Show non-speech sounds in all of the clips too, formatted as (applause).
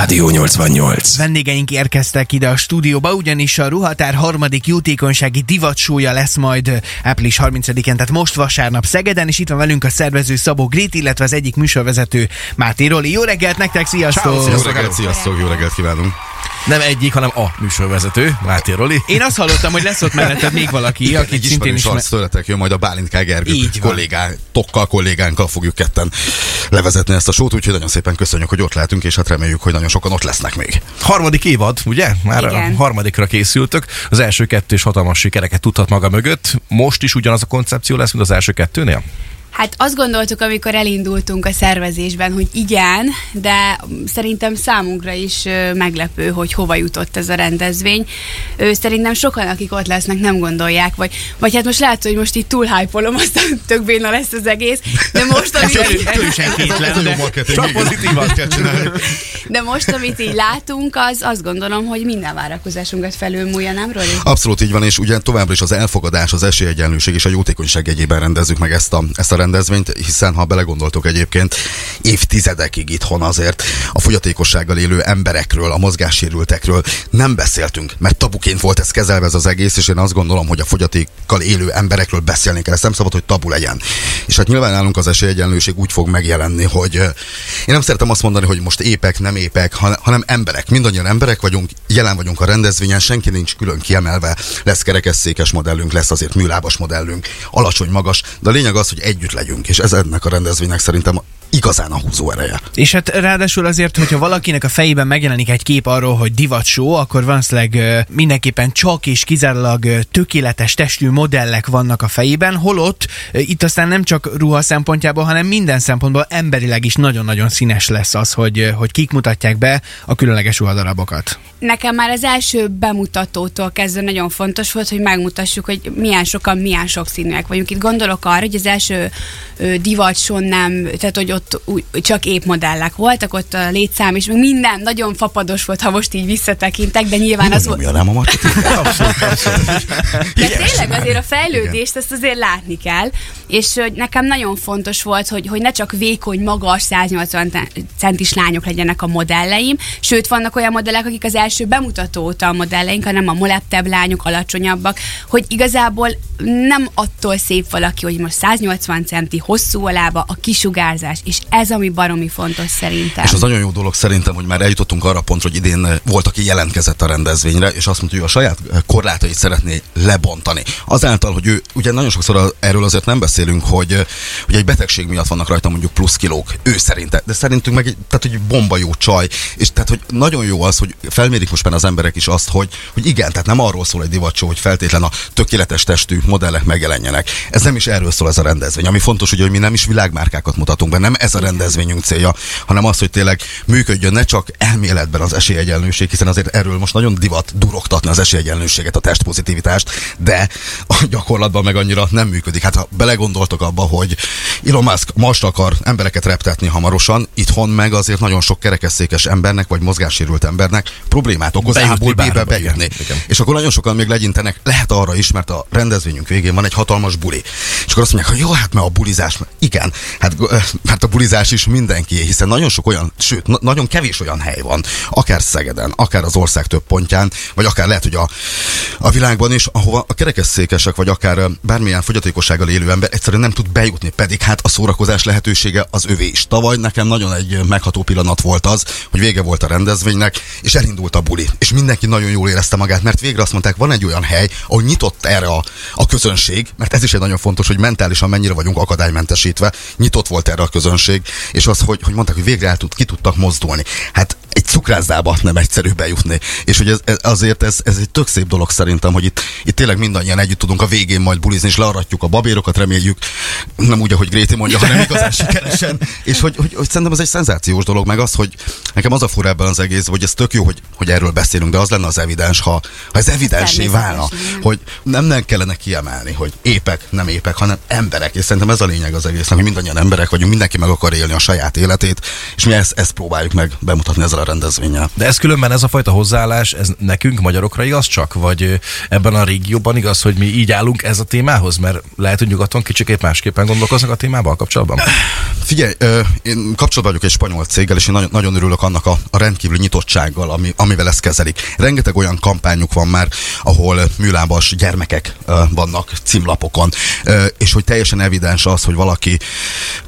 Rádió 88. Vendégeink érkeztek ide a stúdióba, ugyanis a Ruhatár harmadik jótékonysági divatsója lesz majd április 30-án, tehát most vasárnap Szegeden, és itt van velünk a szervező Szabó Grét, illetve az egyik műsorvezető Máté Roli. Jó reggelt nektek, sziasztok! Jó reggelt, sziasztok, jó reggelt kívánunk! Nem egyik, hanem a műsorvezető, Máté Roli. Én azt hallottam, hogy lesz ott melletted még valaki, Igen, egy szintén is... arc tőletek jön, majd a Bálint K. Gergő kollégátokkal, kollégánkkal fogjuk ketten levezetni ezt a sót, úgyhogy nagyon szépen köszönjük, hogy ott lehetünk, és hát reméljük, hogy nagyon sokan ott lesznek még. Harmadik évad, ugye? Már Igen. a harmadikra készültök. Az első kettő is hatalmas sikereket tudhat maga mögött. Most is ugyanaz a koncepció lesz, mint az első kettőnél? Hát azt gondoltuk, amikor elindultunk a szervezésben, hogy igen, de szerintem számunkra is meglepő, hogy hova jutott ez a rendezvény. Ö, Szerintem sokan, akik ott lesznek, nem gondolják, vagy, vagy hát most lehet, hogy most itt túl hype-olom, (laughs) aztán tök béna lesz az egész, de most, amit, de... Csak pozitívan kell csinálni. de most, amit így látunk, az azt gondolom, hogy minden várakozásunkat felülmúlja, nem Roli? Abszolút így van, és ugye továbbra is az elfogadás, az esélyegyenlőség és a jótékonyság jegyében rendezzük meg ezt a, ezt a rendezvényt, hiszen ha belegondoltok egyébként, évtizedekig itthon azért a fogyatékossággal élő emberekről, a mozgássérültekről nem beszéltünk, mert tabuként volt ez kezelve ez az egész, és én azt gondolom, hogy a fogyatékkal élő emberekről beszélni kell, ez nem szabad, hogy tabu legyen. És hát nyilván nálunk az esélyegyenlőség úgy fog megjelenni, hogy én nem szeretem azt mondani, hogy most épek, nem épek, hanem emberek. Mindannyian emberek vagyunk, jelen vagyunk a rendezvényen, senki nincs külön kiemelve. Lesz kerekesszékes modellünk, lesz azért műlábas modellünk, alacsony, magas, de a lényeg az, hogy együtt legyünk, és ez ennek a rendezvénynek szerintem igazán a húzó ereje. És hát ráadásul azért, hogyha valakinek a fejében megjelenik egy kép arról, hogy divatsó, akkor valószínűleg mindenképpen csak és kizárólag tökéletes testű modellek vannak a fejében, holott itt aztán nem csak ruha szempontjából, hanem minden szempontból emberileg is nagyon-nagyon színes lesz az, hogy, hogy kik mutatják be a különleges ruhadarabokat. Nekem már az első bemutatótól kezdve nagyon fontos volt, hogy megmutassuk, hogy milyen sokan, milyen sokszínűek vagyunk. Itt gondolok arra, hogy az első ö, divatson nem, tehát hogy ott úgy, csak épp modellek voltak, ott a létszám is, meg minden nagyon fapados volt, ha most így visszatekintek, de nyilván az volt. Nyomja rám a marketing. (laughs) De tényleg azért a fejlődést ezt azért látni kell, és hogy nekem nagyon fontos volt, hogy, hogy ne csak vékony, magas, 180 te- centis lányok legyenek a modelleim, sőt vannak olyan modellek, akik az első bemutató óta a modelleink, hanem a moleptebb lányok, alacsonyabbak, hogy igazából nem attól szép valaki, hogy most 180 centi, hosszú a lába, a kisugárzás, és ez ami baromi fontos szerintem. És az nagyon jó dolog szerintem, hogy már eljutottunk arra pontra, hogy idén eh, volt, aki jelentkezett a rendezvényre, és azt mondta, hogy ő a saját eh, korlátait szeretné lebontani. Azáltal, hogy ő, ugye nagyon sokszor erről azért nem beszélünk, hogy, eh, hogy egy betegség miatt vannak rajta mondjuk plusz kilók, ő szerinte, de szerintünk meg egy, tehát, hogy bomba jó csaj, és tehát, hogy nagyon jó az, hogy felmérik most már az emberek is azt, hogy, hogy igen, tehát nem arról szól egy divacsó, hogy feltétlen a tökéletes testű modellek megjelenjenek. Ez nem is erről szól ez a rendezvény. Ami fontos, ugye, hogy mi nem is világmárkákat mutatunk be, nem ez a rendezvényünk célja, hanem az, hogy tényleg működjön ne csak elméletben az esélyegyenlőség, hiszen azért erről most nagyon divat durogtatni az esélyegyenlőséget, a testpozitivitást, de a gyakorlatban meg annyira nem működik. Hát ha belegondoltok abba, hogy Elon Musk most akar embereket reptetni hamarosan, itthon meg azért nagyon sok kerekesszékes embernek, vagy mozgássérült embernek problémát okoz A-ból B-be bejönni. És akkor nagyon sokan még legyintenek, lehet arra is, mert a rendezvényünk végén van egy hatalmas buli. És akkor azt mondják, hogy jó, hát mert a bulizás, igen, hát mert a bulizás is mindenki, hiszen nagyon sok olyan, sőt, na- nagyon kevés olyan hely van, akár Szegeden, akár az ország több pontján, vagy akár lehet, hogy a, a világban is, ahova a kerekesszékesek, vagy akár bármilyen fogyatékossággal élő ember egyszerűen nem tud bejutni, pedig hát a szórakozás lehetősége az övé is. Tavaly nekem nagyon egy megható pillanat volt az, hogy vége volt a rendezvénynek, és elindult a buli. És mindenki nagyon jól érezte magát, mert végre azt mondták, van egy olyan hely, ahol nyitott erre a, a közönség, mert ez is egy nagyon fontos, hogy mentálisan mennyire vagyunk akadálymentesítve, nyitott volt erre a közönség, és az, hogy, hogy mondták, hogy végre el tud, ki tudtak mozdulni. Hát egy cukrászdába nem egyszerű bejutni. És hogy ez, ez, azért ez, ez egy tök szép dolog szerintem, hogy itt, itt tényleg mindannyian együtt tudunk a végén majd bulizni, és learatjuk a babérokat, reméljük, nem úgy, ahogy Gréti mondja, hanem igazán sikeresen. És hogy, hogy, hogy szerintem ez egy szenzációs dolog, meg az, hogy nekem az a fura ebben az egész, hogy ez tök jó, hogy, hogy erről beszélünk, de az lenne az evidens, ha, ha ez evidensé válna, hogy nem, nem kellene kiemelni, hogy épek, nem épek, hanem emberek. És szerintem ez a lényeg az egésznek, hogy mindannyian emberek vagyunk, mindenki meg akar élni a saját életét, és mi ezt, ezt próbáljuk meg bemutatni ezzel a. rendezvényel. De ez különben ez a fajta hozzáállás, ez nekünk magyarokra igaz csak? Vagy ebben a régióban igaz, hogy mi így állunk ez a témához? Mert lehet, hogy nyugaton kicsikét másképpen gondolkoznak a témával kapcsolatban? Figyelj, én kapcsolatban vagyok egy spanyol céggel, és én nagyon, nagyon örülök annak a, a rendkívüli nyitottsággal, ami, amivel ezt kezelik. Rengeteg olyan kampányuk van már, ahol műlábas gyermekek vannak címlapokon, és hogy teljesen evidens az, hogy valaki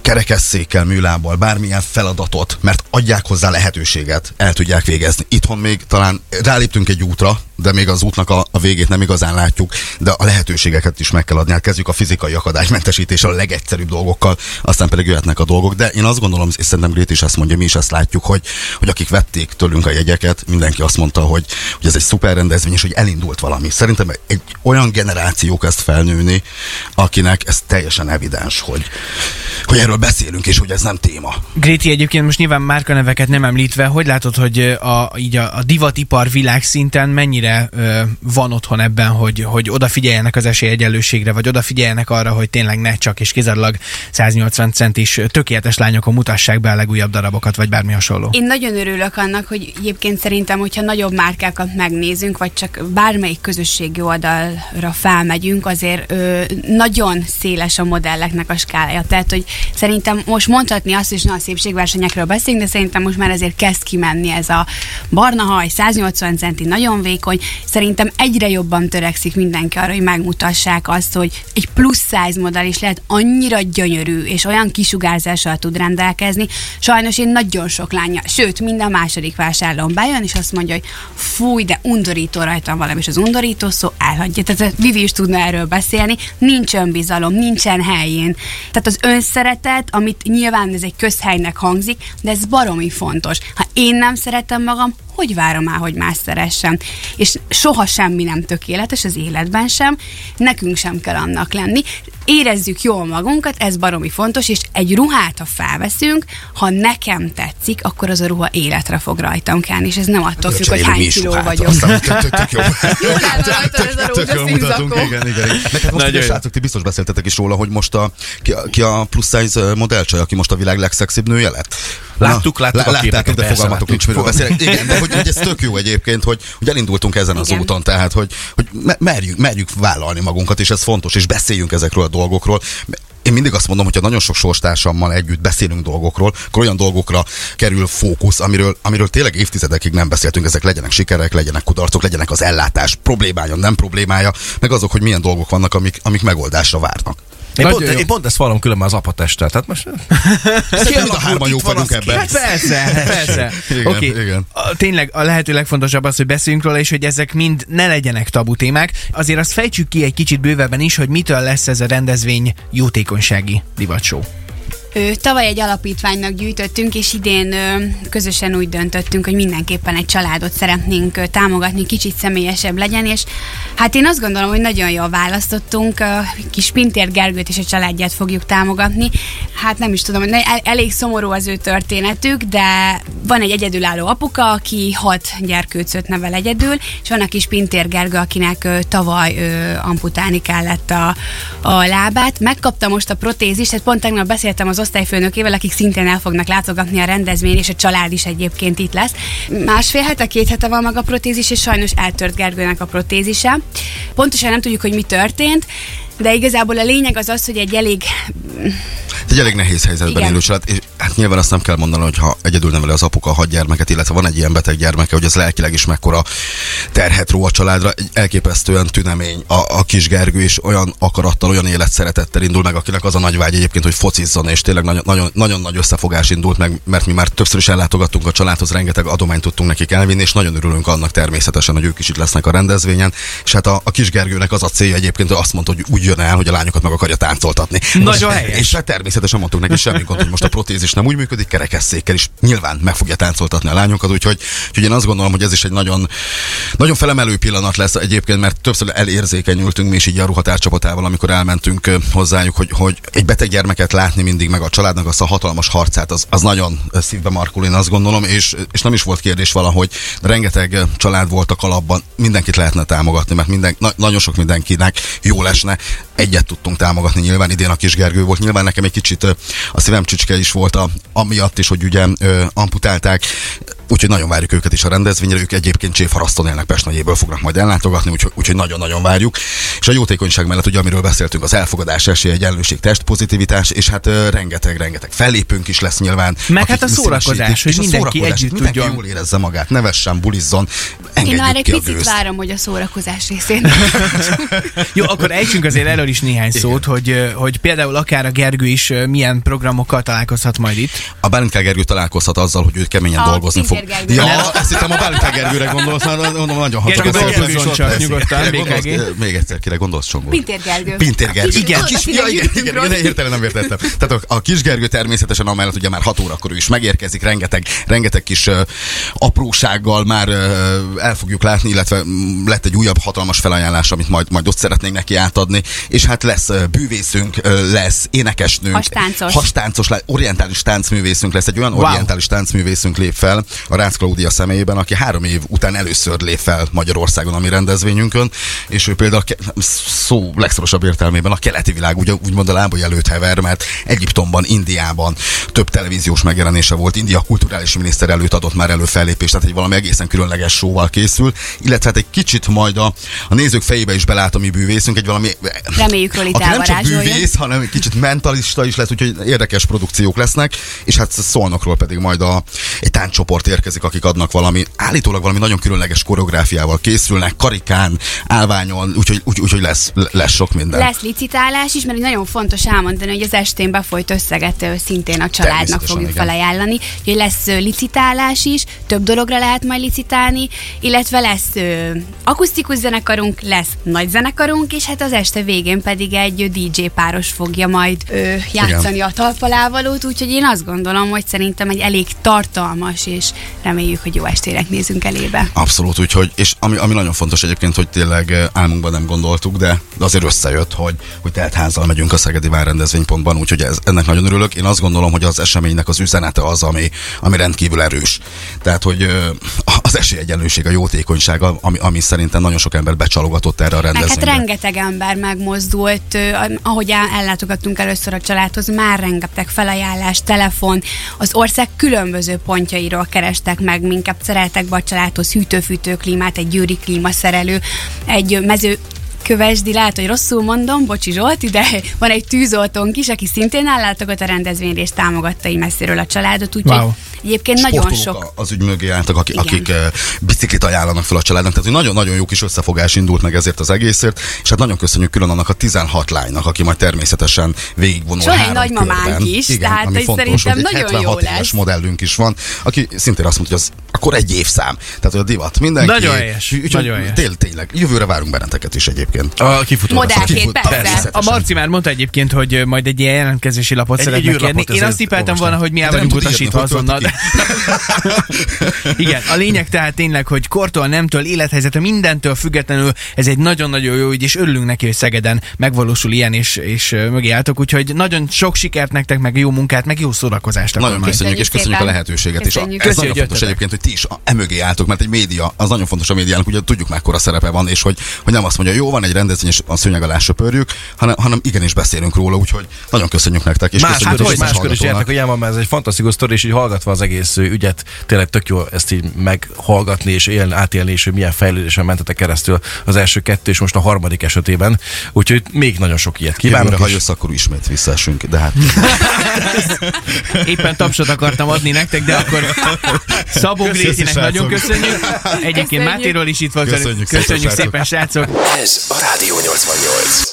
kerekesszékkel, műlábbal, bármilyen feladatot, mert adják hozzá lehetőséget, el tudják végezni. Itthon még talán ráléptünk egy útra, de még az útnak a, a végét nem igazán látjuk, de a lehetőségeket is meg kell adni. Hát kezdjük a fizikai akadálymentesítés a legegyszerűbb dolgokkal, aztán pedig jöhetnek a dolgok. De én azt gondolom, és szerintem Grét is ezt mondja, mi is ezt látjuk, hogy, hogy akik vették tőlünk a jegyeket, mindenki azt mondta, hogy, hogy ez egy szuper rendezvény, és hogy elindult valami. Szerintem egy olyan generáció kezd felnőni, akinek ez teljesen evidens, hogy, hogy erről beszélünk, és hogy ez nem téma. Gréti egyébként most nyilván márkaneveket nem említve, hogy látod, hogy a, így a, a divatipar világszinten mennyire ö, van otthon ebben, hogy, hogy odafigyeljenek az esélyegyenlőségre, vagy odafigyeljenek arra, hogy tényleg ne csak és kizárólag 180 centis tökéletes lányokon mutassák be a legújabb darabokat, vagy bármi hasonló. Én nagyon örülök annak, hogy egyébként szerintem, hogyha nagyobb márkákat megnézünk, vagy csak bármelyik közösségi oldalra felmegyünk, azért ö, nagyon széles a modelleknek a skálája. Tehát, hogy szerintem most mondhatni azt is, na a szépségversenyekről beszélünk, de szerintem most már azért kezd kimenni ez a barna haj, 180 centi, nagyon vékony. Szerintem egyre jobban törekszik mindenki arra, hogy megmutassák azt, hogy egy plusz size modell is lehet annyira gyönyörű, és olyan kisugárzással tud rendelkezni. Sajnos én nagyon sok lánya, sőt, minden második vásárlón bejön, és azt mondja, hogy fúj, de undorító rajtam valami, és az undorító szó elhagyja. Tehát Vivi is tudna erről beszélni, nincs önbizalom, nincsen helyén. Tehát az önszeretet, amit nyilván ez egy közhelynek hangzik, de ez baromi fontos. Ha én nem szeretem magam, hogy várom el, hogy más szeressen. És soha semmi nem tökéletes az életben sem, nekünk sem kell annak lenni. Érezzük jól magunkat, ez baromi fontos, és egy ruhát, ha felveszünk, ha nekem tetszik, akkor az a ruha életre fog rajtam kelni, és ez nem attól függ, hogy hány kiló vagyok. Aztán tök, tök jó. Jó lenne ez a rózsaszín Igen, igen. Neked srácok, ti biztos beszéltetek is róla, hogy most a, ki, a, ki a plusz size modellcsaj, aki most a világ legszexibb nője lett? Láttuk, láttuk a képeket, de fogalmatok nincs, miről beszélek. Igen, de hogy, hogy ez tök jó egyébként, hogy, hogy elindultunk ezen az úton, tehát hogy, hogy merjük, merjük vállalni magunkat, és ez fontos, és beszéljünk ezekről a dolgokról én mindig azt mondom, hogy ha nagyon sok sorstársammal együtt beszélünk dolgokról, akkor olyan dolgokra kerül fókusz, amiről, amiről tényleg évtizedekig nem beszéltünk, ezek legyenek sikerek, legyenek kudarcok, legyenek az ellátás problémája, nem problémája, meg azok, hogy milyen dolgok vannak, amik, amik megoldásra várnak. Én pont, én pont ezt vallom különben az apatesttel. Tehát most... Mind a hárman jók vagyunk ebben. Hát persze, persze. (laughs) igen, okay. igen. A, tényleg a lehető legfontosabb az, hogy beszéljünk róla, és hogy ezek mind ne legyenek tabu témák. Azért azt fejtsük ki egy kicsit bővebben is, hogy mitől lesz ez a rendezvény jótékonysági divatshow. Tavaly egy alapítványnak gyűjtöttünk, és idén közösen úgy döntöttünk, hogy mindenképpen egy családot szeretnénk támogatni, kicsit személyesebb legyen, és hát én azt gondolom, hogy nagyon jól választottunk, kis Pintér Gergőt és a családját fogjuk támogatni. Hát nem is tudom, elég szomorú az ő történetük, de van egy egyedülálló apuka, aki hat gyerkőcöt nevel egyedül, és van a kis Pintér Gergő, akinek tavaly amputálni kellett a, a lábát. Megkapta most a protézist, tehát pont tegnap beszéltem az osztályfőnökével, akik szintén el fognak látogatni a rendezvény, és a család is egyébként itt lesz. Másfél hete, két hete van maga a protézis, és sajnos eltört Gergőnek a protézise. Pontosan nem tudjuk, hogy mi történt, de igazából a lényeg az az, hogy egy elég... Egy elég nehéz helyzetben Igen. élő család, és hát nyilván azt nem kell mondani, hogy ha egyedül neveli az apuka a hat gyermeket, illetve van egy ilyen beteg gyermeke, hogy ez lelkileg is mekkora terhet ró a családra, egy elképesztően tünemény a, a kis Gergő, és olyan akarattal, olyan életszeretettel indul meg, akinek az a nagy vágy egyébként, hogy focizzon, és tényleg nagyon, nagyon, nagyon nagy összefogás indult meg, mert mi már többször is ellátogattunk a családhoz, rengeteg adományt tudtunk nekik elvinni, és nagyon örülünk annak természetesen, hogy ők is itt lesznek a rendezvényen. És hát a, a kis Gergőnek az a célja egyébként, hogy azt mondta, hogy úgy jön el, hogy a lányokat meg akarja táncoltatni. Nagyon helyes. És hát természetesen mondtuk neki semmi gond, hogy most a protézis nem úgy működik, kerekesszékkel is nyilván meg fogja táncoltatni a lányokat, úgyhogy, úgyhogy én azt gondolom, hogy ez is egy nagyon, nagyon felemelő pillanat lesz egyébként, mert többször elérzékenyültünk mi is így a ruhatár csapatával, amikor elmentünk hozzájuk, hogy, hogy egy beteg gyermeket látni mindig, meg a családnak azt a hatalmas harcát, az, az nagyon szívbe markul, én azt gondolom, és, és nem is volt kérdés valahogy, rengeteg család volt a kalapban, mindenkit lehetne támogatni, mert minden, na, nagyon sok mindenkinek jó lesne. Egyet tudtunk támogatni, nyilván idén a kis Gergő volt, nyilván nekem egy kicsit a szívem csücske is volt a, amiatt is, hogy ugye ö, amputálták úgyhogy nagyon várjuk őket is a rendezvényre. Ők egyébként Cséfaraszton élnek Pest megyéből fognak majd ellátogatni, úgyhogy, úgyhogy nagyon-nagyon várjuk. És a jótékonyság mellett, ugye, amiről beszéltünk, az elfogadás, esélyegyenlőség, testpozitivitás, és hát ö, rengeteg, rengeteg fellépőnk is lesz nyilván. Meg hát a szórakozás, hogy mindenki együtt mindenki tudjon. jól érezze magát, nevessen, bulizzon, Én már engedjük egy picit gőzt. várom, hogy a szórakozás részén. Jó, akkor ejtsünk azért erről is néhány szót, hogy, hogy például akár a Gergő is milyen programokkal találkozhat majd itt. A Bálint Gergő találkozhat azzal, hogy ő keményen A dolgozni fog. Gergő. Ja, azt hittem a Bálint Gergőre gondolsz, már mondom, nagyon Gergő, hacsak. dolgozzon csak nyugodtan. Még egyszer, kire gondolsz, Csongó? Pintér Gergő. Pintér Gergő. Igen, kis, ja, igen, igen, igen, hirtelen nem értettem. Tehát a, a kis Gergő természetesen amellett ugye már 6 órakor ő is megérkezik, rengeteg, rengeteg kis uh, aprósággal már uh, el fogjuk látni, illetve mm, lett egy újabb hatalmas felajánlás, amit majd, majd ott szeretnénk neki átadni, és hát lesz bűvészünk, lesz énekesnőnk, Hastáncos. hastáncos, le- orientális táncművészünk lesz, egy olyan Wow. orientális táncművészünk lép fel a Rácz Klaudia személyében, aki három év után először lép fel Magyarországon a mi rendezvényünkön, és ő például a ke- szó legszorosabb értelmében a keleti világ ugye, úgymond a lábai előtt hever, mert Egyiptomban, Indiában több televíziós megjelenése volt, India kulturális miniszter előtt adott már elő fellépést, tehát egy valami egészen különleges showval készül, illetve hát egy kicsit majd a, a nézők fejébe is belát a mi bűvészünk, egy valami Reméljük, Roli aki nem csak bűvész, hanem egy kicsit mentalista is lesz, úgyhogy érdekes produkciók lesznek, és hát Szolnokról pedig majd a, egy tánccsoport érkezik, akik adnak valami, állítólag valami nagyon különleges koreográfiával készülnek, karikán, állványon, úgyhogy úgy, úgy, lesz, lesz sok minden. Lesz licitálás is, mert nagyon fontos elmondani, hogy az estén befolyt összeget szintén a családnak fogjuk igen. felajánlani. Úgyhogy lesz licitálás is, több dologra lehet majd licitálni, illetve lesz ö, akusztikus zenekarunk, lesz nagy zenekarunk, és hát az este végén pedig egy ö, DJ páros fogja majd ö, játszani a talpalávalót, úgyhogy én azt gondolom, hogy szerintem egy elég tartalmas, és reméljük, hogy jó estének nézünk elébe. Abszolút, úgyhogy, és ami, ami nagyon fontos egyébként, hogy tényleg álmunkban nem gondoltuk, de azért összejött, hogy, hogy telt házzal megyünk a Szegedi Várrendezvénypontban, úgyhogy ez, ennek nagyon örülök. Én azt gondolom, hogy az eseménynek az üzenete az, ami, ami rendkívül erős. Tehát, hogy eh, az esélyegyenlőség, a jótékonyság, ami, ami szerintem nagyon sok ember becsalogatott erre a Meg hát rendezvényre. rengeteg ember megmozdult, ahogy el- ellátogattunk először a családhoz, már rengeteg felajánlás, telefon, az ország különböző pontjairól kerestek meg minket, szereltek be a családhoz hűtő-fűtő klímát, egy győri klímaszerelő, egy mező Kövesdi, lehet, hogy rosszul mondom, bocsi Zsolt, de van egy tűzoltónk is, aki szintén ellátogat a rendezvényre, és támogatta így messziről a családot, úgyhogy Wow. egyébként nagyon Sportolók sok az ügy mögé álltak, akik, Igen. akik eh, biciklit ajánlanak fel a családnak. Tehát, nagyon-nagyon jó kis összefogás indult meg ezért az egészért, és hát nagyon köszönjük külön annak a 16 lánynak, aki majd természetesen végigvonul van egy három nagymamánk körben. is, Igen, tehát ami ez fontos, szerintem hogy nagyon jó 76 éves lesz. modellünk is van, aki szintén azt mondta, hogy az akkor egy évszám. Tehát, hogy a divat mindenki. Nagyon helyes, nagyon helyes. Tél, tényleg, jövőre várunk benneteket is egyébként. A kifutó. Modellként, Kifut- persze. A Marci már mondta egyébként, hogy majd egy ilyen jelentkezési lapot Egy- szeretne egy kérni. Én azt tippeltem volna, hogy mi el vagyunk utasítva azonnal. (laughs) Igen, a lényeg tehát tényleg, hogy kortól, nemtől, élethelyzetre, mindentől függetlenül ez egy nagyon-nagyon jó ügy, és örülünk neki, hogy Szegeden megvalósul ilyen, és, és mögé álltok. Úgyhogy nagyon sok sikert nektek, meg jó munkát, meg jó szórakozást. Nagyon majd. köszönjük, és Köszönjük köszönjük a szépen. lehetőséget. És a, Köszönjük. ez nagyon fontos jöttetek. egyébként, hogy ti is a, emögé álltok, mert egy média, az nagyon fontos a médiának, ugye tudjuk mekkora szerepe van, és hogy, hogy nem azt mondja, jó, van egy rendezvény, és a szőnyeg alá söpörjük, hanem, hanem igenis beszélünk róla, úgyhogy nagyon köszönjük nektek. És Máskor köszönjük is, máskor is értek, hogy Jáma, mert ez egy fantasztikus sztori, és így hallgatva az egész ügyet, tényleg tök jó ezt így meghallgatni és élni, átélni, és hogy milyen fejlődésen mentetek keresztül az első kettő, és most a harmadik esetében. Úgyhogy még nagyon sok ilyet kívánok. Jövőre, ha és- jössz, akkor ismét visszaesünk, de hát (laughs) Éppen tapsot akartam adni nektek, de akkor Szabó srácok. nagyon köszönjük. Egyébként. Mátéról is itt volt. Köszönjük köszönjük szépen, srácok. Ez a Rádió 88.